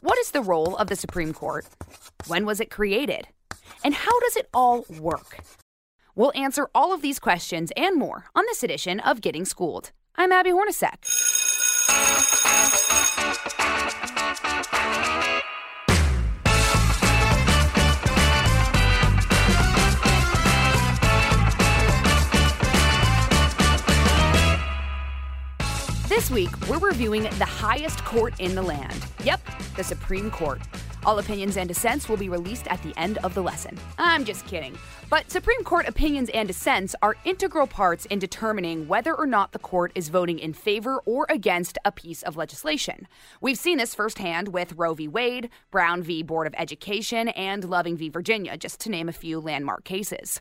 What is the role of the Supreme Court? When was it created? And how does it all work? We'll answer all of these questions and more on this edition of Getting Schooled. I'm Abby Hornacek. Week, we're reviewing the highest court in the land. Yep, the Supreme Court. All opinions and dissents will be released at the end of the lesson. I'm just kidding. But Supreme Court opinions and dissents are integral parts in determining whether or not the court is voting in favor or against a piece of legislation. We've seen this firsthand with Roe v. Wade, Brown v. Board of Education, and Loving v. Virginia, just to name a few landmark cases.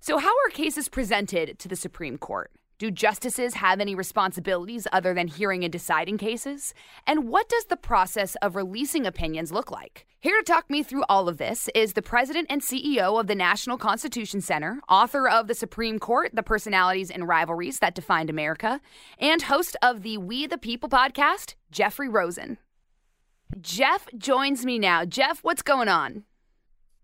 So, how are cases presented to the Supreme Court? Do justices have any responsibilities other than hearing and deciding cases? And what does the process of releasing opinions look like? Here to talk me through all of this is the president and CEO of the National Constitution Center, author of The Supreme Court, The Personalities and Rivalries That Defined America, and host of the We the People podcast, Jeffrey Rosen. Jeff joins me now. Jeff, what's going on?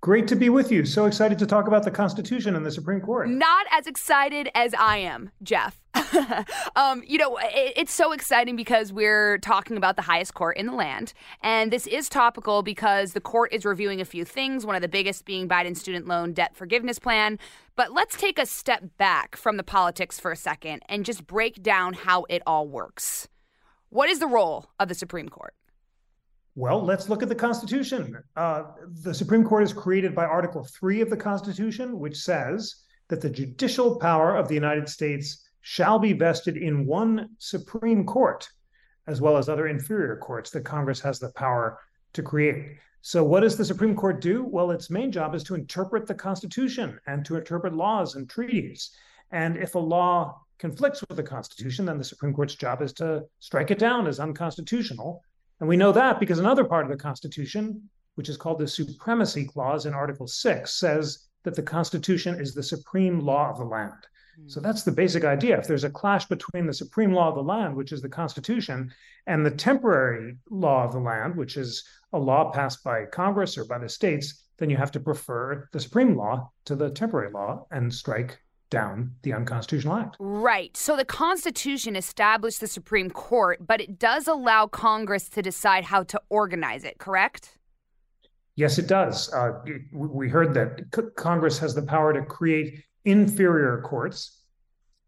Great to be with you. So excited to talk about the Constitution and the Supreme Court. Not as excited as I am, Jeff. um, you know, it, it's so exciting because we're talking about the highest court in the land. And this is topical because the court is reviewing a few things, one of the biggest being Biden's student loan debt forgiveness plan. But let's take a step back from the politics for a second and just break down how it all works. What is the role of the Supreme Court? Well, let's look at the Constitution. Uh, the Supreme Court is created by Article 3 of the Constitution, which says that the judicial power of the United States shall be vested in one Supreme Court, as well as other inferior courts that Congress has the power to create. So, what does the Supreme Court do? Well, its main job is to interpret the Constitution and to interpret laws and treaties. And if a law conflicts with the Constitution, then the Supreme Court's job is to strike it down as unconstitutional and we know that because another part of the Constitution, which is called the Supremacy Clause in Article 6, says that the Constitution is the supreme law of the land. Mm. So that's the basic idea. If there's a clash between the supreme law of the land, which is the Constitution, and the temporary law of the land, which is a law passed by Congress or by the states, then you have to prefer the supreme law to the temporary law and strike down the unconstitutional act. Right. So the Constitution established the Supreme Court, but it does allow Congress to decide how to organize it, correct? Yes, it does. Uh, we heard that Congress has the power to create inferior courts,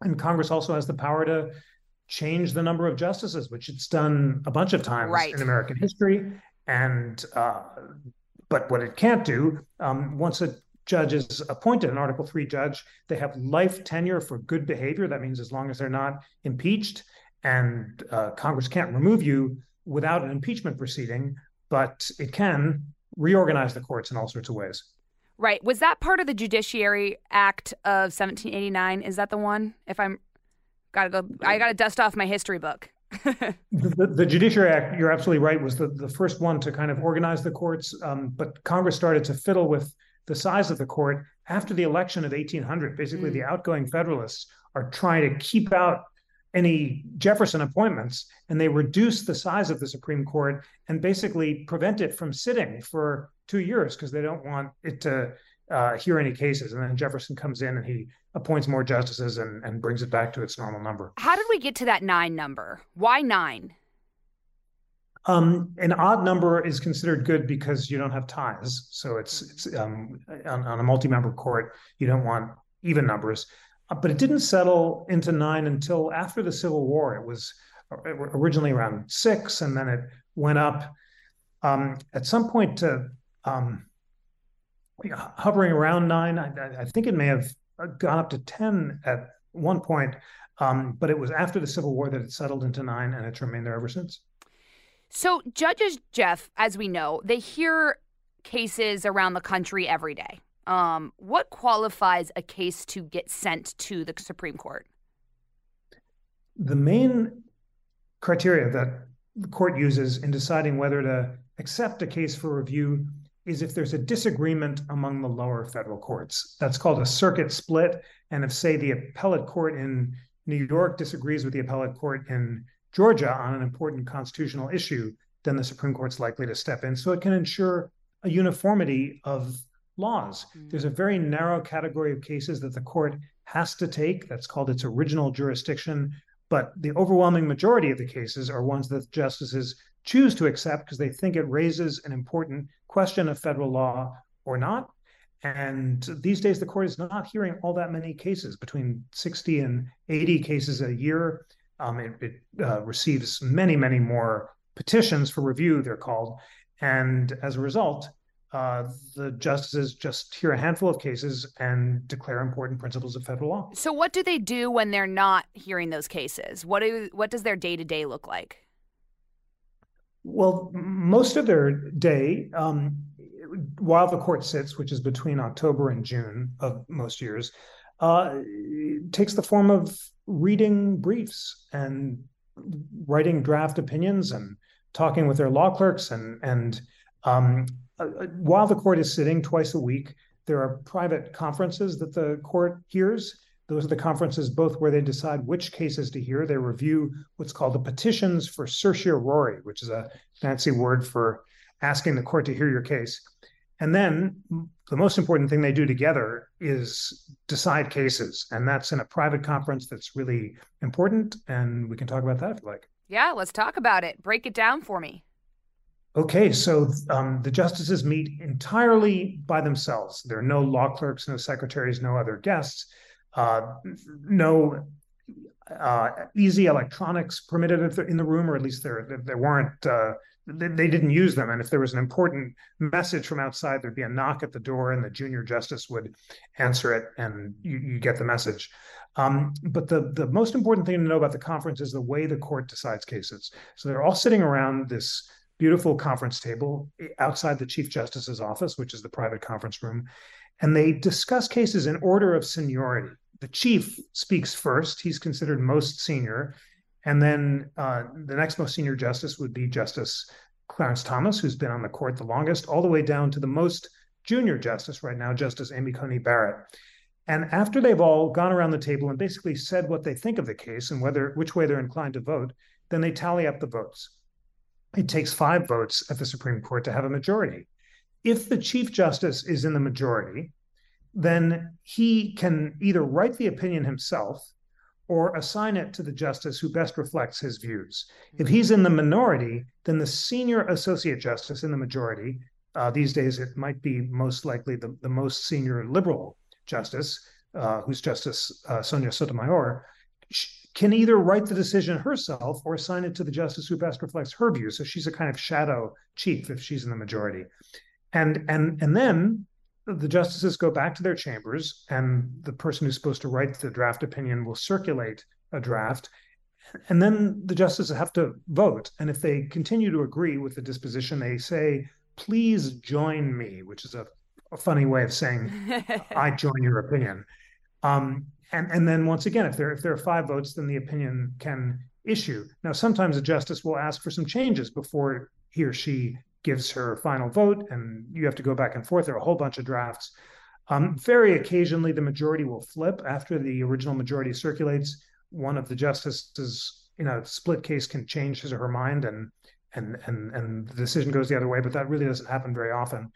and Congress also has the power to change the number of justices, which it's done a bunch of times right. in American history. And uh, but what it can't do um, once a judge is appointed, an Article 3 judge, they have life tenure for good behavior. That means as long as they're not impeached, and uh, Congress can't remove you without an impeachment proceeding, but it can reorganize the courts in all sorts of ways. Right. Was that part of the Judiciary Act of 1789? Is that the one? If I'm gotta go, I gotta dust off my history book. the, the, the, Judiciary Act, you're absolutely right, was the, the first one to kind of organize the courts. Um, but Congress started to fiddle with the size of the court after the election of 1800. Basically, mm. the outgoing Federalists are trying to keep out any Jefferson appointments, and they reduce the size of the Supreme Court and basically prevent it from sitting for two years because they don't want it to uh, hear any cases. And then Jefferson comes in and he appoints more justices and, and brings it back to its normal number. How did we get to that nine number? Why nine? Um, an odd number is considered good because you don't have ties. So it's it's um, on, on, a multi-member court, you don't want even numbers. Uh, but it didn't settle into nine until after the Civil War. It was uh, originally around six, and then it went up um, at some point to um, hovering around nine. I, I, think it may have gone up to ten at one point, um, but it was after the Civil War that it settled into nine, and it's remained there ever since. So, judges, Jeff, as we know, they hear cases around the country every day. Um, what qualifies a case to get sent to the Supreme Court? The main criteria that the court uses in deciding whether to accept a case for review is if there's a disagreement among the lower federal courts. That's called a circuit split. And if, say, the appellate court in New York disagrees with the appellate court in Georgia on an important constitutional issue, then the Supreme Court's likely to step in. So it can ensure a uniformity of laws. Mm. There's a very narrow category of cases that the court has to take. That's called its original jurisdiction. But the overwhelming majority of the cases are ones that justices choose to accept because they think it raises an important question of federal law or not. And these days, the court is not hearing all that many cases, between 60 and 80 cases a year. Um, it, it uh, receives many, many more petitions for review, they're called. And as a result, uh, the justices just hear a handful of cases and declare important principles of federal law. So, what do they do when they're not hearing those cases? What do what does their day to day look like? Well, most of their day, um, while the court sits, which is between October and June of most years, uh, takes the form of reading briefs and writing draft opinions and talking with their law clerks and and um, uh, uh, while the court is sitting twice a week, there are private conferences that the court hears. Those are the conferences both where they decide which cases to hear. They review what's called the petitions for certiorari, which is a fancy word for asking the court to hear your case. And then the most important thing they do together is decide cases. And that's in a private conference that's really important. And we can talk about that if you like. Yeah, let's talk about it. Break it down for me. Okay, so um, the justices meet entirely by themselves. There are no law clerks, no secretaries, no other guests, uh, no uh, easy electronics permitted in the room, or at least there there weren't. Uh, they, didn't use them, and if there was an important message from outside, there'd be a knock at the door, and the junior justice would answer it, and you, you get the message. Um, but the the most important thing to know about the conference is the way the court decides cases. So they're all sitting around this beautiful conference table outside the Chief Justice's office, which is the private conference room, and they discuss cases in order of seniority. The chief speaks first; he's considered most senior, and then uh, the next most senior justice would be Justice Clarence Thomas, who's been on the court the longest, all the way down to the most junior justice right now, Justice Amy Coney Barrett. And after they've all gone around the table and basically said what they think of the case and whether which way they're inclined to vote, then they tally up the votes it takes five votes at the Supreme Court to have a majority. If the Chief Justice is in the majority, then he can either write the opinion himself or assign it to the justice who best reflects his views. If he's in the minority, then the senior associate justice in the majority, uh, these days it might be most likely the, the most senior liberal justice, uh, who's Justice uh, Sonia Sotomayor, can either write the decision herself or assign it to the justice who best reflects her view. So she's a kind of shadow chief if she's in the majority. And and and then the justices go back to their chambers and the person who's supposed to write the draft opinion will circulate a draft and then the justices have to vote and if they continue to agree with the disposition they say please join me which is a, a funny way of saying i join your opinion um, and and then once again, if there if there are five votes, then the opinion can issue. Now, sometimes a justice will ask for some changes before he or she gives her final vote, and you have to go back and forth. There are a whole bunch of drafts. Um, very occasionally, the majority will flip after the original majority circulates. One of the justices in a split case can change his or her mind, and and and and the decision goes the other way. But that really doesn't happen very often.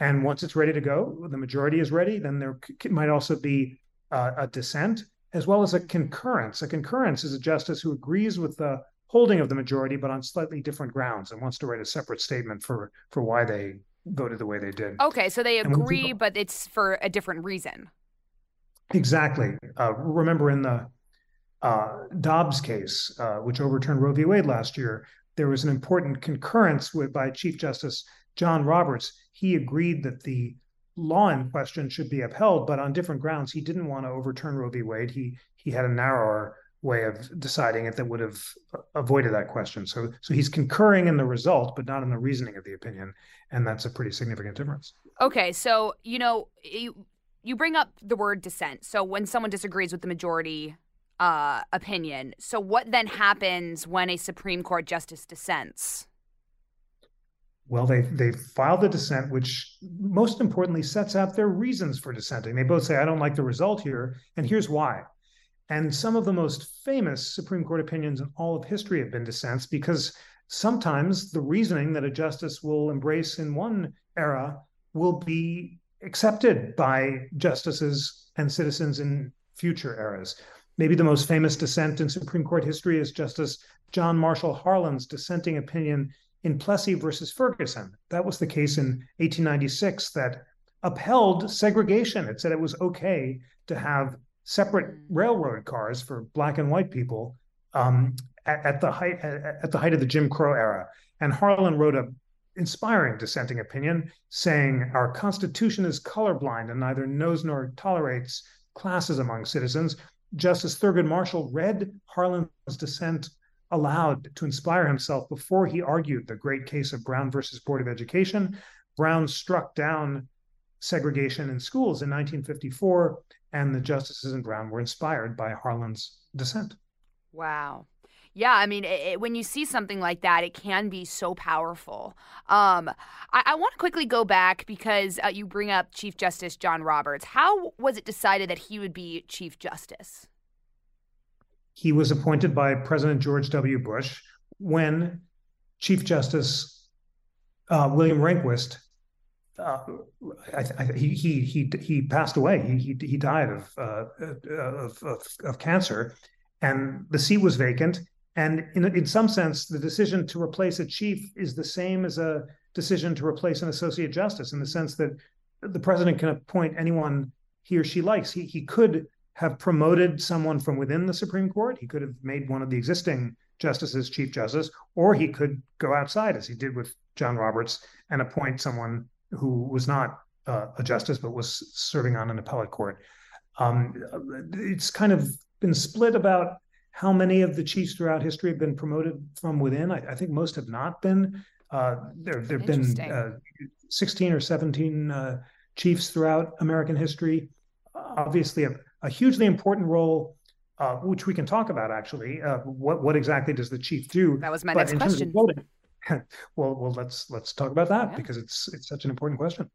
And once it's ready to go, the majority is ready. Then there might also be uh, a dissent as well as a concurrence. A concurrence is a justice who agrees with the holding of the majority, but on slightly different grounds, and wants to write a separate statement for for why they voted the way they did. Okay, so they agree, but it's for a different reason. Exactly. Uh, remember in the uh, Dobbs case, uh, which overturned Roe v. Wade last year, there was an important concurrence with, by Chief Justice John Roberts. He agreed that the law in question should be upheld, but on different grounds. He didn't want to overturn Roe v. Wade. He he had a narrower way of deciding it that would have avoided that question. So, so he's concurring in the result, but not in the reasoning of the opinion, and that's a pretty significant difference. Okay, so you know you you bring up the word dissent. So when someone disagrees with the majority uh, opinion, so what then happens when a Supreme Court justice dissents? Well, they they filed the dissent, which most importantly sets out their reasons for dissenting. They both say, "I don't like the result here, and here's why." And some of the most famous Supreme Court opinions in all of history have been dissents because sometimes the reasoning that a justice will embrace in one era will be accepted by justices and citizens in future eras. Maybe the most famous dissent in Supreme Court history is Justice John Marshall Harlan's dissenting opinion in Plessy versus Ferguson. That was the case in 1896 that upheld segregation. It said it was okay to have separate railroad cars for black and white people um, at, at, the height at, the height of the Jim Crow era. And Harlan wrote a inspiring dissenting opinion saying our Constitution is colorblind and neither knows nor tolerates classes among citizens. Justice Thurgood Marshall read Harlan's dissent aloud to inspire himself before he argued the great case of Brown versus Board of Education. Brown struck down segregation in schools in 1954, and the justices in Brown were inspired by Harlan's dissent. Wow. Yeah, I mean, it, it, when you see something like that, it can be so powerful. Um, I, I want to quickly go back because uh, you bring up Chief Justice John Roberts. How was it decided that he would be Chief Justice? He was appointed by President George W. Bush when Chief Justice uh, William Rehnquist uh, I, I, he he he passed away. He he, he died of, uh, of, of of cancer, and the seat was vacant. And in in some sense, the decision to replace a chief is the same as a decision to replace an associate justice, in the sense that the president can appoint anyone he or she likes. He he could have promoted someone from within the Supreme Court. He could have made one of the existing justices chief justice, or he could go outside, as he did with John Roberts, and appoint someone who was not uh, a justice but was serving on an appellate court. Um, it's kind of been split about how many of the chiefs throughout history have been promoted from within. I, I think most have not been. Uh, there have been uh, 16 or 17 uh, chiefs throughout American history. Obviously, a, a hugely important role, uh, which we can talk about actually. Uh, what what exactly does the chief do? That was my but next question. Voting, well, well, let's let's talk about that yeah. because it's it's such an important question.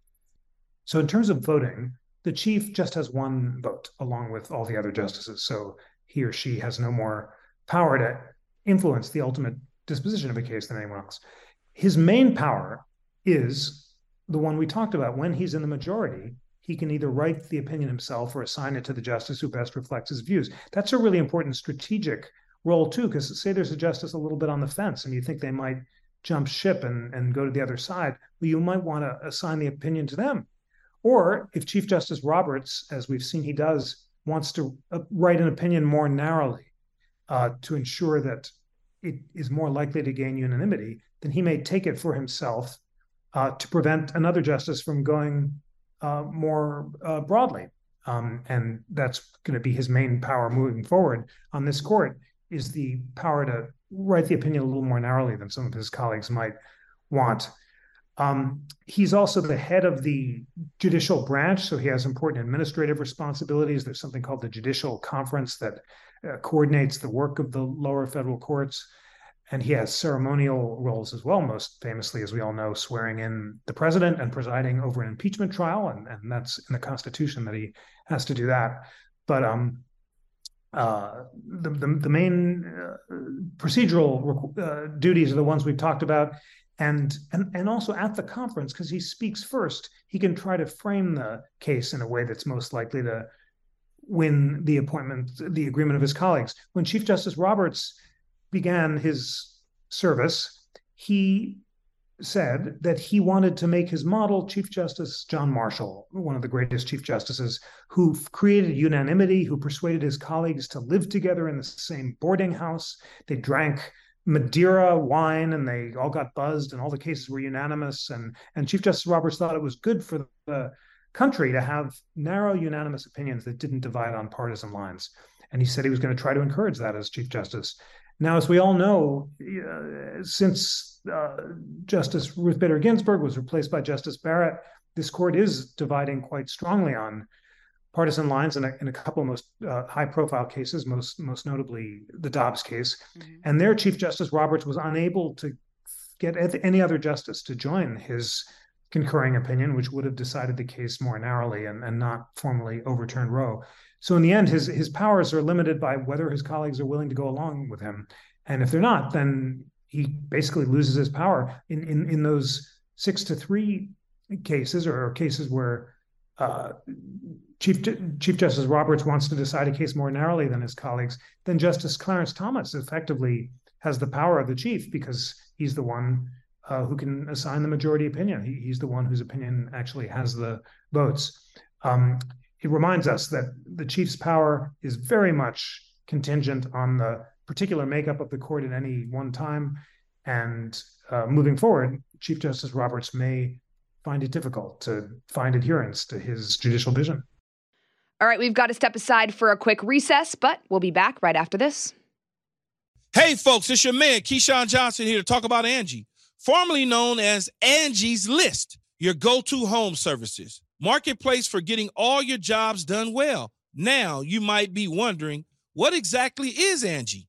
So, in terms of voting, the chief just has one vote along with all the other justices. So he or she has no more power to influence the ultimate disposition of a case than anyone else. His main power is the one we talked about. When he's in the majority, he can either write the opinion himself or assign it to the justice who best reflects his views. That's a really important strategic role too, because say there's a justice a little bit on the fence and you think they might jump ship and, and go to the other side, well, you might want to assign the opinion to them. Or if Chief Justice Roberts, as we've seen he does, wants to uh, write an opinion more narrowly uh, to ensure that it is more likely to gain unanimity, then he may take it for himself uh, to prevent another justice from going uh, more uh, broadly. Um, and that's going to be his main power moving forward on this court is the power to write the opinion a little more narrowly than some of his colleagues might want. Um, he's also the head of the judicial branch, so he has important administrative responsibilities. There's something called the Judicial Conference that uh, coordinates the work of the lower federal courts. And he has ceremonial roles as well, most famously, as we all know, swearing in the president and presiding over an impeachment trial. And, and that's in the Constitution that he has to do that. But um, uh, the, the, the, main uh, procedural uh, duties are the ones we've talked about. And, and, and also at the conference, because he speaks first, he can try to frame the case in a way that's most likely to win the appointment, the agreement of his colleagues. When Chief Justice Roberts began his service, he said that he wanted to make his model Chief Justice John Marshall, one of the greatest Chief Justices, who created unanimity, who persuaded his colleagues to live together in the same boarding house. They drank Madeira wine and they all got buzzed and all the cases were unanimous. And, and Chief Justice Roberts thought it was good for the country to have narrow, unanimous opinions that didn't divide on partisan lines. And he said he was going to try to encourage that as Chief Justice. Now, as we all know, uh, since uh, Justice Ruth Bader Ginsburg was replaced by Justice Barrett, this court is dividing quite strongly on partisan lines in a, in a couple of most uh, high profile cases, most most notably the Dobbs case. Mm-hmm. And there, Chief Justice Roberts was unable to get any other justice to join his concurring opinion, which would have decided the case more narrowly and, and not formally overturned Roe. So in the end, his his powers are limited by whether his colleagues are willing to go along with him. And if they're not, then he basically loses his power in in, in those six to three cases or cases where uh, Chief Chief Justice Roberts wants to decide a case more narrowly than his colleagues, then Justice Clarence Thomas effectively has the power of the chief because he's the one uh, who can assign the majority opinion. He, he's the one whose opinion actually has the votes. Um, it reminds us that the chief's power is very much contingent on the particular makeup of the court at any one time. And uh, moving forward, Chief Justice Roberts may find it difficult to find adherence to his judicial vision. All right, we've got to step aside for a quick recess, but we'll be back right after this. Hey, folks, it's your man, Keyshawn Johnson, here to talk about Angie, formerly known as Angie's List, your go to home services marketplace for getting all your jobs done well. Now, you might be wondering, what exactly is Angie?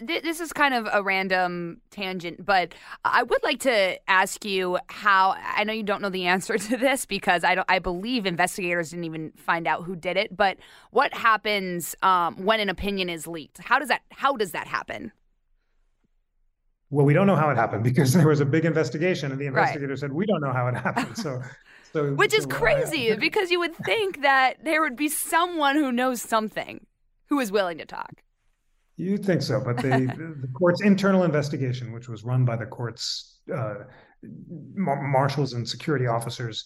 This is kind of a random tangent, but I would like to ask you how. I know you don't know the answer to this because I don't. I believe investigators didn't even find out who did it. But what happens um, when an opinion is leaked? How does that? How does that happen? Well, we don't know how it happened because there was a big investigation, and the investigator right. said we don't know how it happened. So. So, Which is so crazy because you would think that there would be someone who knows something who is willing to talk. You'd think so, but the, the court's internal investigation, which was run by the court's uh, marshals and security officers,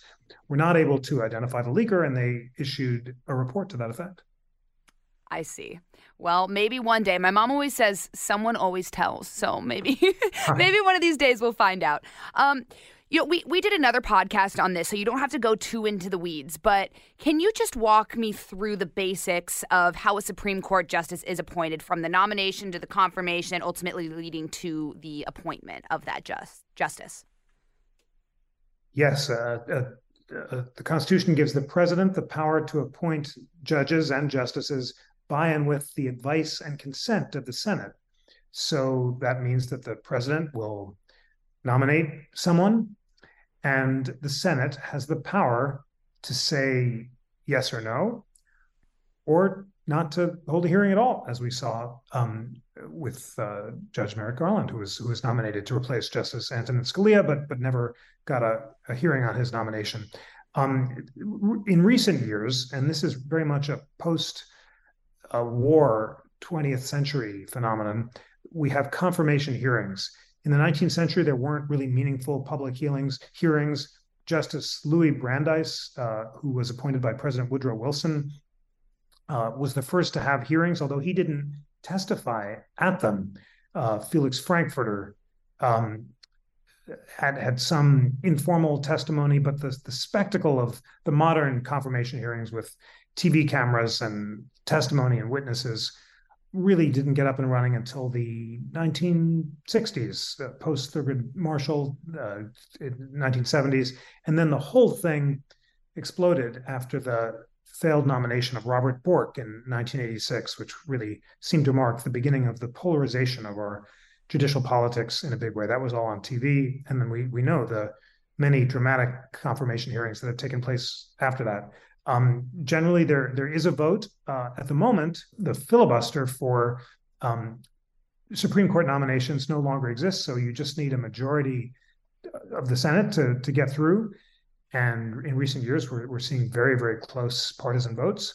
were not able to identify the leaker, and they issued a report to that effect. I see. Well, maybe one day. My mom always says someone always tells, so maybe maybe one of these days we'll find out. Um, you know, we, we did another podcast on this, so you don't have to go too into the weeds, but can you just walk me through the basics of how a Supreme Court justice is appointed from the nomination to the confirmation, ultimately leading to the appointment of that just, justice? Yes. Uh, uh, uh, the Constitution gives the president the power to appoint judges and justices by and with the advice and consent of the Senate. So that means that the president will nominate someone and the Senate has the power to say yes or no, or not to hold a hearing at all, as we saw um, with uh, Judge Merrick Garland, who was who was nominated to replace Justice Antonin Scalia, but but never got a, a hearing on his nomination. Um, in recent years, and this is very much a post-war 20th century phenomenon, we have confirmation hearings in the 19th century, there weren't really meaningful public hearings. Hearings. Justice Louis Brandeis, uh, who was appointed by President Woodrow Wilson, uh, was the first to have hearings, although he didn't testify at them. Uh, Felix Frankfurter um, had had some informal testimony, but the the spectacle of the modern confirmation hearings with TV cameras and testimony and witnesses really didn't get up and running until the 1960s, uh, post Thurgood Marshall, uh, 1970s, and then the whole thing exploded after the failed nomination of Robert Bork in 1986, which really seemed to mark the beginning of the polarization of our judicial politics in a big way. That was all on TV, and then we we know the many dramatic confirmation hearings that have taken place after that. Um, generally, there there is a vote uh, at the moment. The filibuster for um, Supreme Court nominations no longer exists, so you just need a majority of the Senate to to get through. And in recent years, we're we're seeing very very close partisan votes.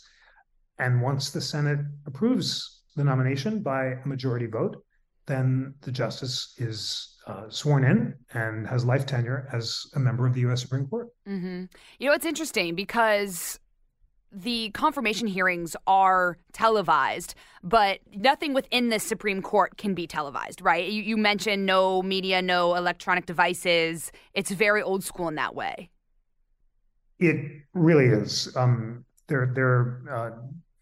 And once the Senate approves the nomination by a majority vote, then the justice is uh, sworn in and has life tenure as a member of the U.S. Supreme Court. Mm-hmm. You know, it's interesting because the confirmation hearings are televised, but nothing within the Supreme Court can be televised, right? You, you, mentioned no media, no electronic devices. It's very old school in that way. It really is. Um, they're they're uh,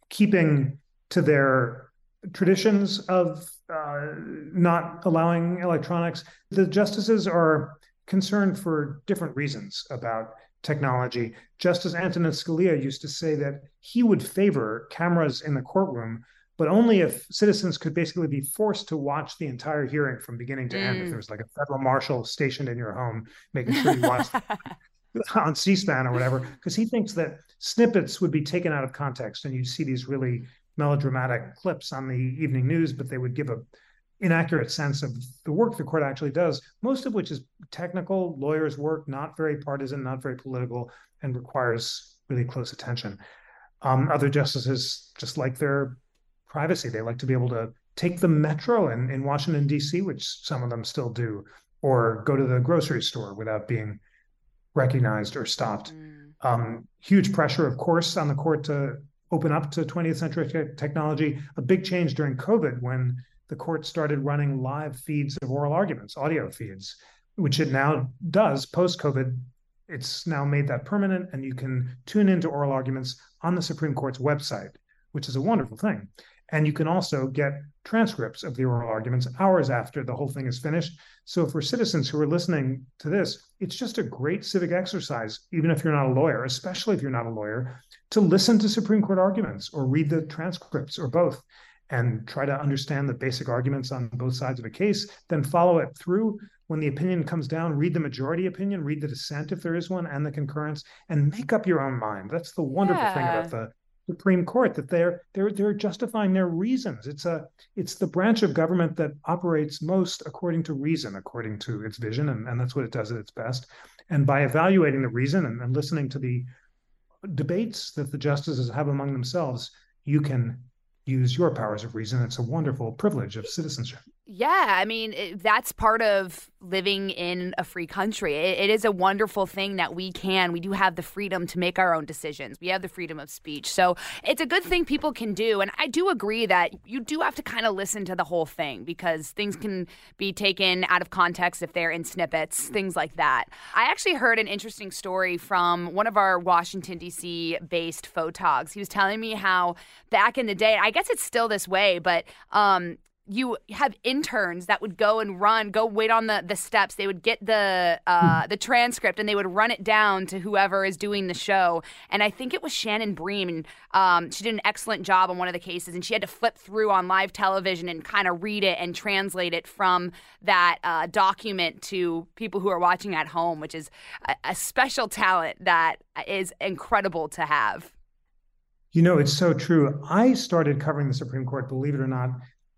keeping to their traditions of uh, not allowing electronics. The justices are concerned for different reasons about technology. Justice Antonin Scalia used to say that he would favor cameras in the courtroom, but only if citizens could basically be forced to watch the entire hearing from beginning to mm. end. If there was like a federal marshal stationed in your home, making sure you watch on C-SPAN or whatever, because he thinks that snippets would be taken out of context, and you'd see these really melodramatic clips on the evening news, but they would give a inaccurate sense of the work the court actually does, most of which is technical lawyers' work, not very partisan, not very political, and requires really close attention. Um, other justices just like their privacy. They like to be able to take the metro in, in Washington, D.C., which some of them still do, or go to the grocery store without being recognized or stopped. Mm. Um, huge pressure, of course, on the court to open up to 20th century technology. A big change during COVID when the court started running live feeds of oral arguments, audio feeds, which it now does post COVID. It's now made that permanent, and you can tune into oral arguments on the Supreme Court's website, which is a wonderful thing. And you can also get transcripts of the oral arguments hours after the whole thing is finished. So, for citizens who are listening to this, it's just a great civic exercise, even if you're not a lawyer, especially if you're not a lawyer, to listen to Supreme Court arguments or read the transcripts or both and try to understand the basic arguments on both sides of a case, then follow it through. When the opinion comes down, read the majority opinion, read the dissent if there is one, and the concurrence, and make up your own mind. That's the wonderful yeah. thing about the Supreme Court that they're they're they're justifying their reasons. It's a it's the branch of government that operates most according to reason, according to its vision, and, and that's what it does at its best. And by evaluating the reason and, and listening to the debates that the justices have among themselves, you can use your powers of reason. It's a wonderful privilege of citizenship. Yeah, I mean, it, that's part of living in a free country. It, it is a wonderful thing that we can. We do have the freedom to make our own decisions. We have the freedom of speech. So it's a good thing people can do. And I do agree that you do have to kind of listen to the whole thing because things can be taken out of context if they're in snippets, things like that. I actually heard an interesting story from one of our Washington, D.C. based photogs. He was telling me how back in the day, I guess it's still this way, but um, you have interns that would go and run, go wait on the, the steps. They would get the uh, hmm. the transcript and they would run it down to whoever is doing the show. And I think it was Shannon Bream, and um, she did an excellent job on one of the cases. And she had to flip through on live television and kind of read it and translate it from that uh, document to people who are watching at home, which is a, a special talent that is incredible to have. You know, it's so true. I started covering the Supreme Court, believe it or not,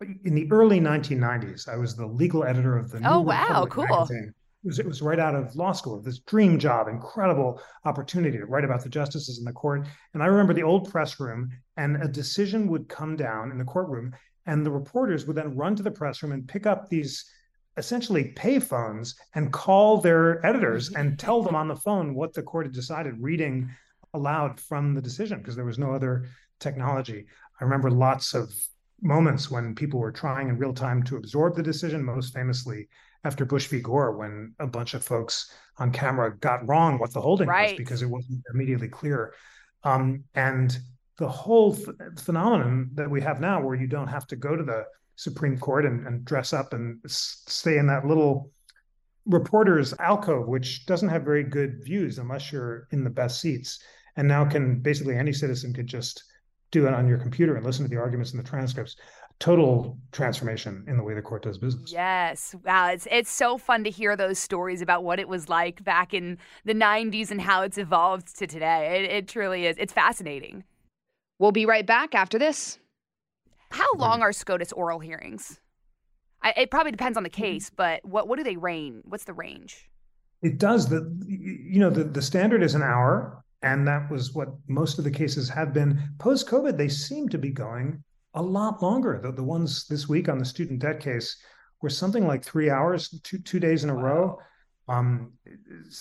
in the early 1990s, I was the legal editor of the oh, New York Times. Oh wow, Republic cool. Magazine. It was, it was right out of law school, this dream job, incredible opportunity to write about the justices in the court. And I remember the old press room, and a decision would come down in the courtroom, and the reporters would then run to the press room and pick up these essentially pay phones and call their editors mm-hmm. and tell them on the phone what the court had decided, reading aloud from the decision because there was no other technology. I remember lots of moments when people were trying in real time to absorb the decision, most famously after Bush v. Gore, when a bunch of folks on camera got wrong what the holding right. was because it wasn't immediately clear. Um, and the whole phenomenon that we have now, where you don't have to go to the Supreme Court and, and dress up and stay in that little reporter's alcove, which doesn't have very good views unless you're in the best seats. And now can basically any citizen could just do it on your computer and listen to the arguments and the transcripts. Total transformation in the way the court does business. Yes. Wow. It's it's so fun to hear those stories about what it was like back in the 90s and how it's evolved to today. It, it truly is. It's fascinating. We'll be right back after this. How long are SCOTUS oral hearings? I, it probably depends on the mm-hmm. case, but what what do they range? What's the range? It does. The you know the the standard is an hour, and that was what most of the cases have been. Post COVID, they seem to be going a lot longer. The the ones this week on the student debt case were something like three hours, two two days in a wow. row. Um,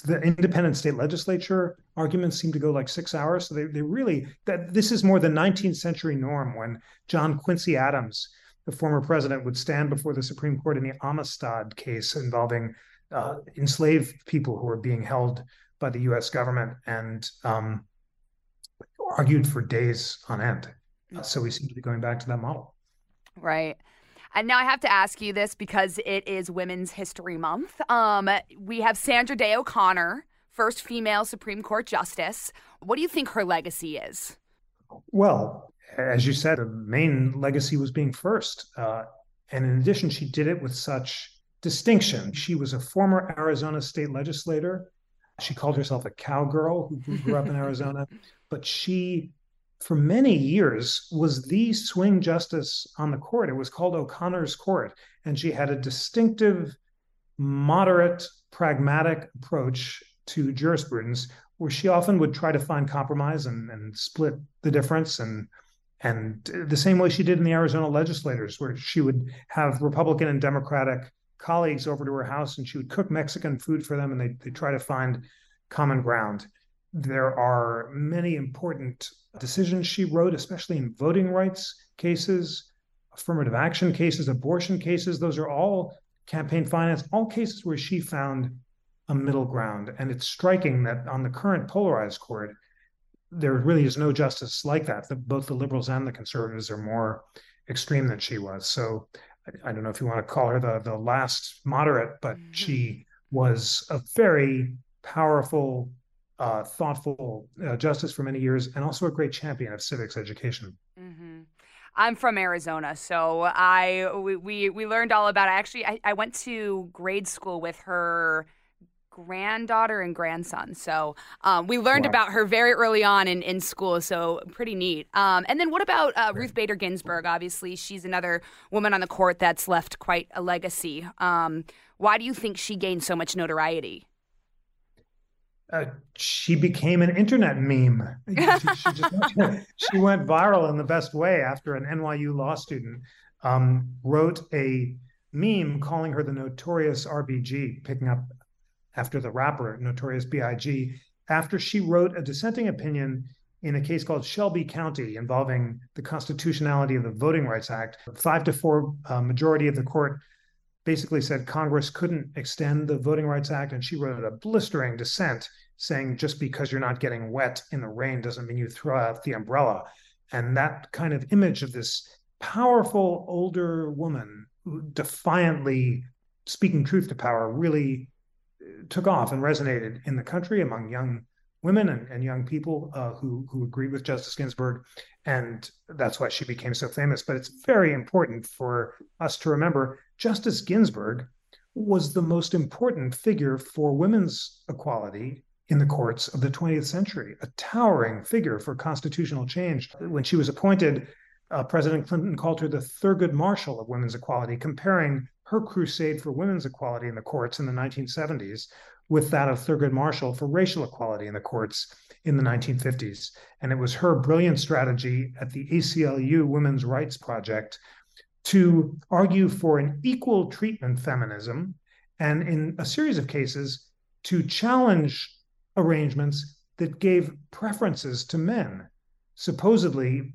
the independent state legislature arguments seem to go like six hours. So they, they really that this is more the 19th century norm when John Quincy Adams, the former president, would stand before the Supreme Court in the Amistad case involving uh, enslaved people who were being held by the U.S. government and um, argued for days on end. Uh, so we seem to be going back to that model. Right. And now I have to ask you this because it is Women's History Month. Um, we have Sandra Day O'Connor, first female Supreme Court justice. What do you think her legacy is? Well, as you said, the main legacy was being first. Uh, and in addition, she did it with such distinction. She was a former Arizona state legislator. She called herself a cowgirl who grew up in Arizona, but she for many years was the swing justice on the court. It was called O'Connor's Court, and she had a distinctive, moderate, pragmatic approach to jurisprudence, where she often would try to find compromise and, and split the difference and and the same way she did in the Arizona legislators, where she would have Republican and Democratic colleagues over to her house and she would cook Mexican food for them and they they try to find common ground. There are many important decisions she wrote, especially in voting rights cases, affirmative action cases, abortion cases. Those are all campaign finance, all cases where she found a middle ground. And it's striking that on the current polarized court, there really is no justice like that. The, both the liberals and the conservatives are more extreme than she was. So I, I don't know if you want to call her the, the last moderate, but mm-hmm. she was a very powerful uh, thoughtful uh, justice for many years, and also a great champion of civics education. Mm-hmm. I'm from Arizona, so I we we, we learned all about. It. Actually, I, I went to grade school with her granddaughter and grandson. So um, we learned wow. about her very early on in, in school. So pretty neat. Um, and then what about uh, Ruth Bader Ginsburg? Obviously, she's another woman on the court that's left quite a legacy. Um, why do you think she gained so much notoriety? uh, she became an internet meme. She, she, just, she, went viral in the best way after an NYU law student um, wrote a meme calling her the notorious RBG, picking up after the rapper Notorious B.I.G. After she wrote a dissenting opinion in a case called Shelby County involving the constitutionality of the Voting Rights Act, five to four uh, majority of the court basically said Congress couldn't extend the Voting Rights Act, and she wrote a blistering dissent saying just because you're not getting wet in the rain doesn't mean you throw out the umbrella. And that kind of image of this powerful older woman defiantly speaking truth to power really took off and resonated in the country among young women and, and young people uh, who who agreed with Justice Ginsburg, and that's why she became so famous. But it's very important for us to remember Justice Ginsburg was the most important figure for women's equality in the courts of the 20th century, a towering figure for constitutional change. When she was appointed, uh, President Clinton called her the Thurgood Marshall of women's equality, comparing her crusade for women's equality in the courts in the 1970s with that of Thurgood Marshall for racial equality in the courts in the 1950s. And it was her brilliant strategy at the ACLU Women's Rights Project to argue for an equal treatment feminism and in a series of cases to challenge arrangements that gave preferences to men, supposedly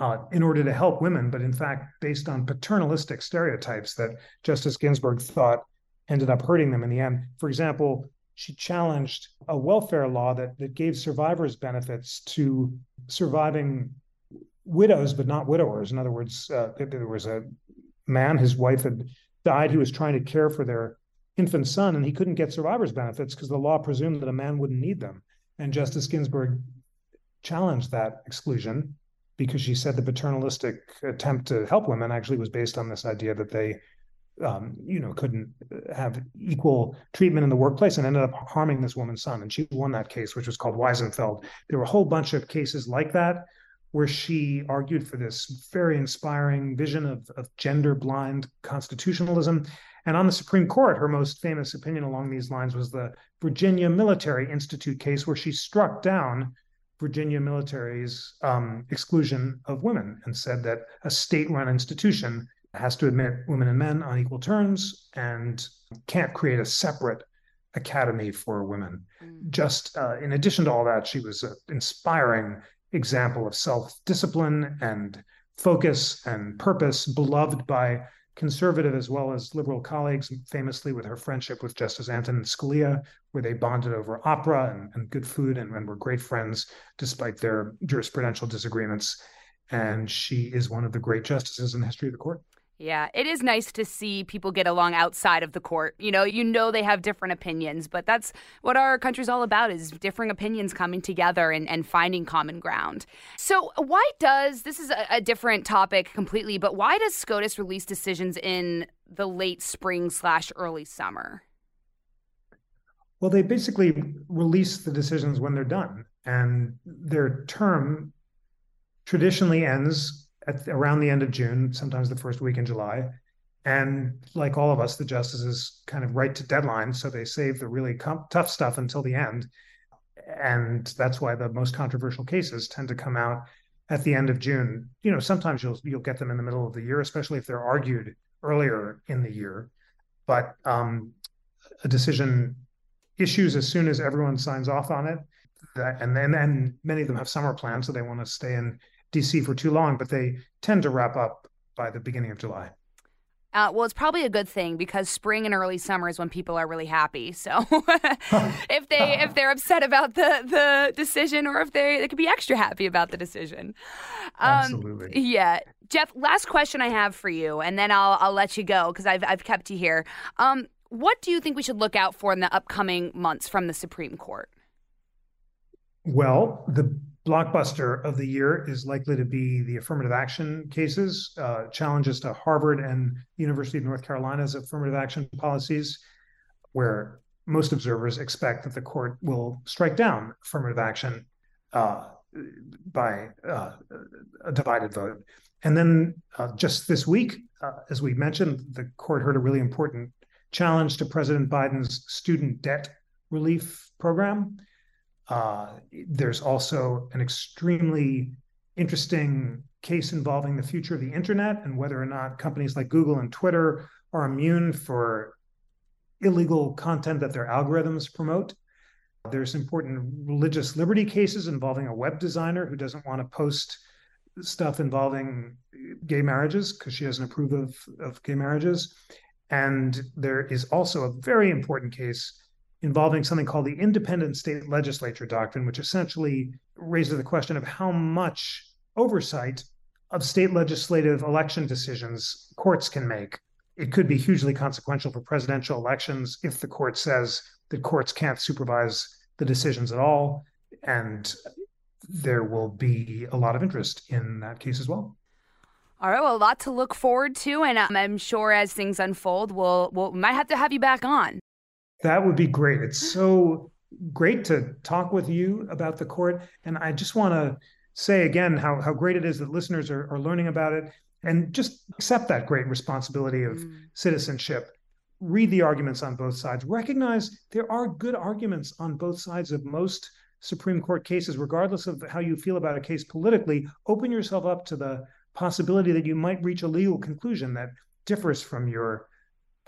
uh, in order to help women, but in fact based on paternalistic stereotypes that Justice Ginsburg thought ended up hurting them in the end. For example, she challenged a welfare law that, that gave survivors benefits to surviving widows, but not widowers. In other words, uh, there was a man, his wife had died, he was trying to care for their infant son, and he couldn't get survivors benefits because the law presumed that a man wouldn't need them. And Justice Ginsburg challenged that exclusion because she said the paternalistic attempt to help women actually was based on this idea that they um, you know, couldn't have equal treatment in the workplace and ended up harming this woman's son. And she won that case, which was called Wiesenfeld. There were a whole bunch of cases like that where she argued for this very inspiring vision of, of gender blind constitutionalism. And on the Supreme Court, her most famous opinion along these lines was the Virginia Military Institute case, where she struck down Virginia military's um, exclusion of women and said that a state run institution has to admit women and men on equal terms and can't create a separate academy for women. Mm. Just uh, in addition to all that, she was an inspiring example of self discipline and focus and purpose, beloved by conservative as well as liberal colleagues, famously with her friendship with Justice Antonin Scalia, where they bonded over opera and, and good food and, and were great friends despite their jurisprudential disagreements. And she is one of the great justices in the history of the court. Yeah, it is nice to see people get along outside of the court. You know, you know they have different opinions, but that's what our country's all about is differing opinions coming together and, and finding common ground. So why does this is a, a different topic completely, but why does SCOTUS release decisions in the late spring slash early summer? Well, they basically release the decisions when they're done, and their term traditionally ends at around the end of June, sometimes the first week in July. And like all of us, the justices kind of write to deadlines, so they save the really com- tough stuff until the end. And that's why the most controversial cases tend to come out at the end of June. You know, sometimes you'll you'll get them in the middle of the year, especially if they're argued earlier in the year. But um, a decision issues as soon as everyone signs off on it. And then and many of them have summer plans, so they want to stay in DC for too long, but they tend to wrap up by the beginning of July. Uh, well, it's probably a good thing because spring and early summer is when people are really happy. So if they if they're upset about the the decision, or if they they could be extra happy about the decision. Um, Absolutely. Yeah, Jeff. Last question I have for you, and then I'll I'll let you go because I've I've kept you here. Um, what do you think we should look out for in the upcoming months from the Supreme Court? Well, the blockbuster of the year is likely to be the affirmative action cases, uh, challenges to Harvard and University of North Carolina's affirmative action policies, where most observers expect that the court will strike down affirmative action uh, by uh, a divided vote. And then uh, just this week, uh, as we mentioned, the court heard a really important challenge to President Biden's student debt relief program. Uh, there's also an extremely interesting case involving the future of the internet and whether or not companies like Google and Twitter are immune for illegal content that their algorithms promote. There's important religious liberty cases involving a web designer who doesn't want to post stuff involving gay marriages because she doesn't approve of, of gay marriages. And there is also a very important case involving something called the independent state legislature doctrine, which essentially raises the question of how much oversight of state legislative election decisions courts can make. It could be hugely consequential for presidential elections if the court says that courts can't supervise the decisions at all. And there will be a lot of interest in that case as well. All right, well, a lot to look forward to, and um, I'm sure as things unfold, we'll, we'll we might have to have you back on. That would be great. It's so great to talk with you about the court. And I just want to say again how, how great it is that listeners are, are learning about it and just accept that great responsibility of mm. citizenship. Read the arguments on both sides. Recognize there are good arguments on both sides of most Supreme Court cases, regardless of how you feel about a case politically. Open yourself up to the possibility that you might reach a legal conclusion that differs from your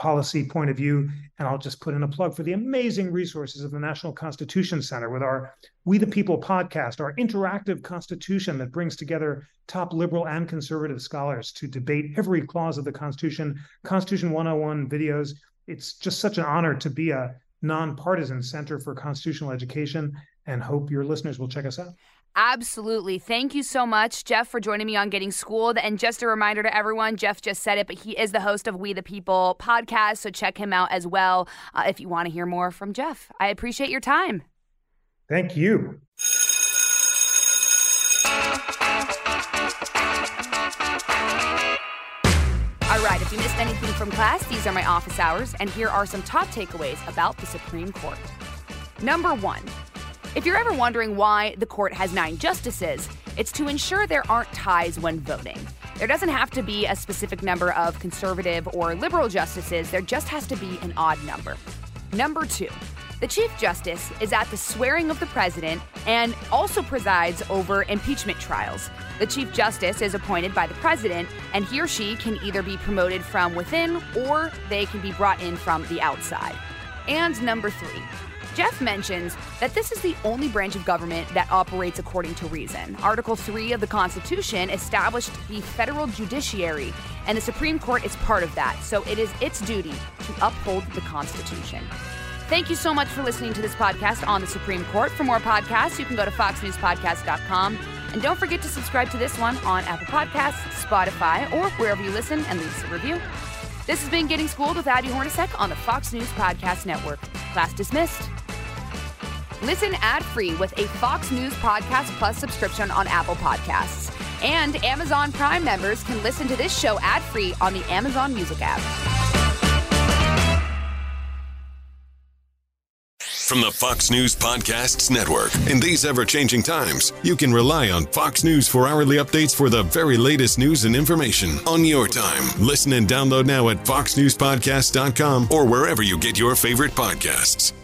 policy point of view. And I'll just put in a plug for the amazing resources of the National Constitution Center with our We the People podcast, our interactive constitution that brings together top liberal and conservative scholars to debate every clause of the Constitution, Constitution 101 videos. It's just such an honor to be a nonpartisan Center for Constitutional Education, and hope your listeners will check us out. Absolutely. Thank you so much, Jeff, for joining me on Getting Schooled. And just a reminder to everyone, Jeff just said it, but he is the host of We the People podcast. So check him out as well uh, if you want to hear more from Jeff. I appreciate your time. Thank you. All right, if you missed anything from class, these are my office hours, and here are some top takeaways about the Supreme Court. Number one, if you're ever wondering why the court has nine justices, it's to ensure there aren't ties when voting. There doesn't have to be a specific number of conservative or liberal justices, there just has to be an odd number. Number two, the Chief Justice is at the swearing of the president and also presides over impeachment trials. The Chief Justice is appointed by the president, and he or she can either be promoted from within or they can be brought in from the outside. And number three, Jeff mentions that this is the only branch of government that operates according to reason. Article 3 of the Constitution established the federal judiciary, and the Supreme Court is part of that, so it is its duty to uphold the Constitution. Thank you so much for listening to this podcast on the Supreme Court. For more podcasts, you can go to foxnewspodcast.com. And don't forget to subscribe to this one on Apple Podcasts, Spotify, or wherever you listen and leave us a review. This has been Getting Schooled with Abby Hornacek on the Fox News Podcast Network. Class dismissed. Listen ad free with a Fox News Podcast Plus subscription on Apple Podcasts. And Amazon Prime members can listen to this show ad free on the Amazon Music app. From the Fox News Podcasts Network. In these ever changing times, you can rely on Fox News for hourly updates for the very latest news and information on your time. Listen and download now at foxnewspodcast.com or wherever you get your favorite podcasts.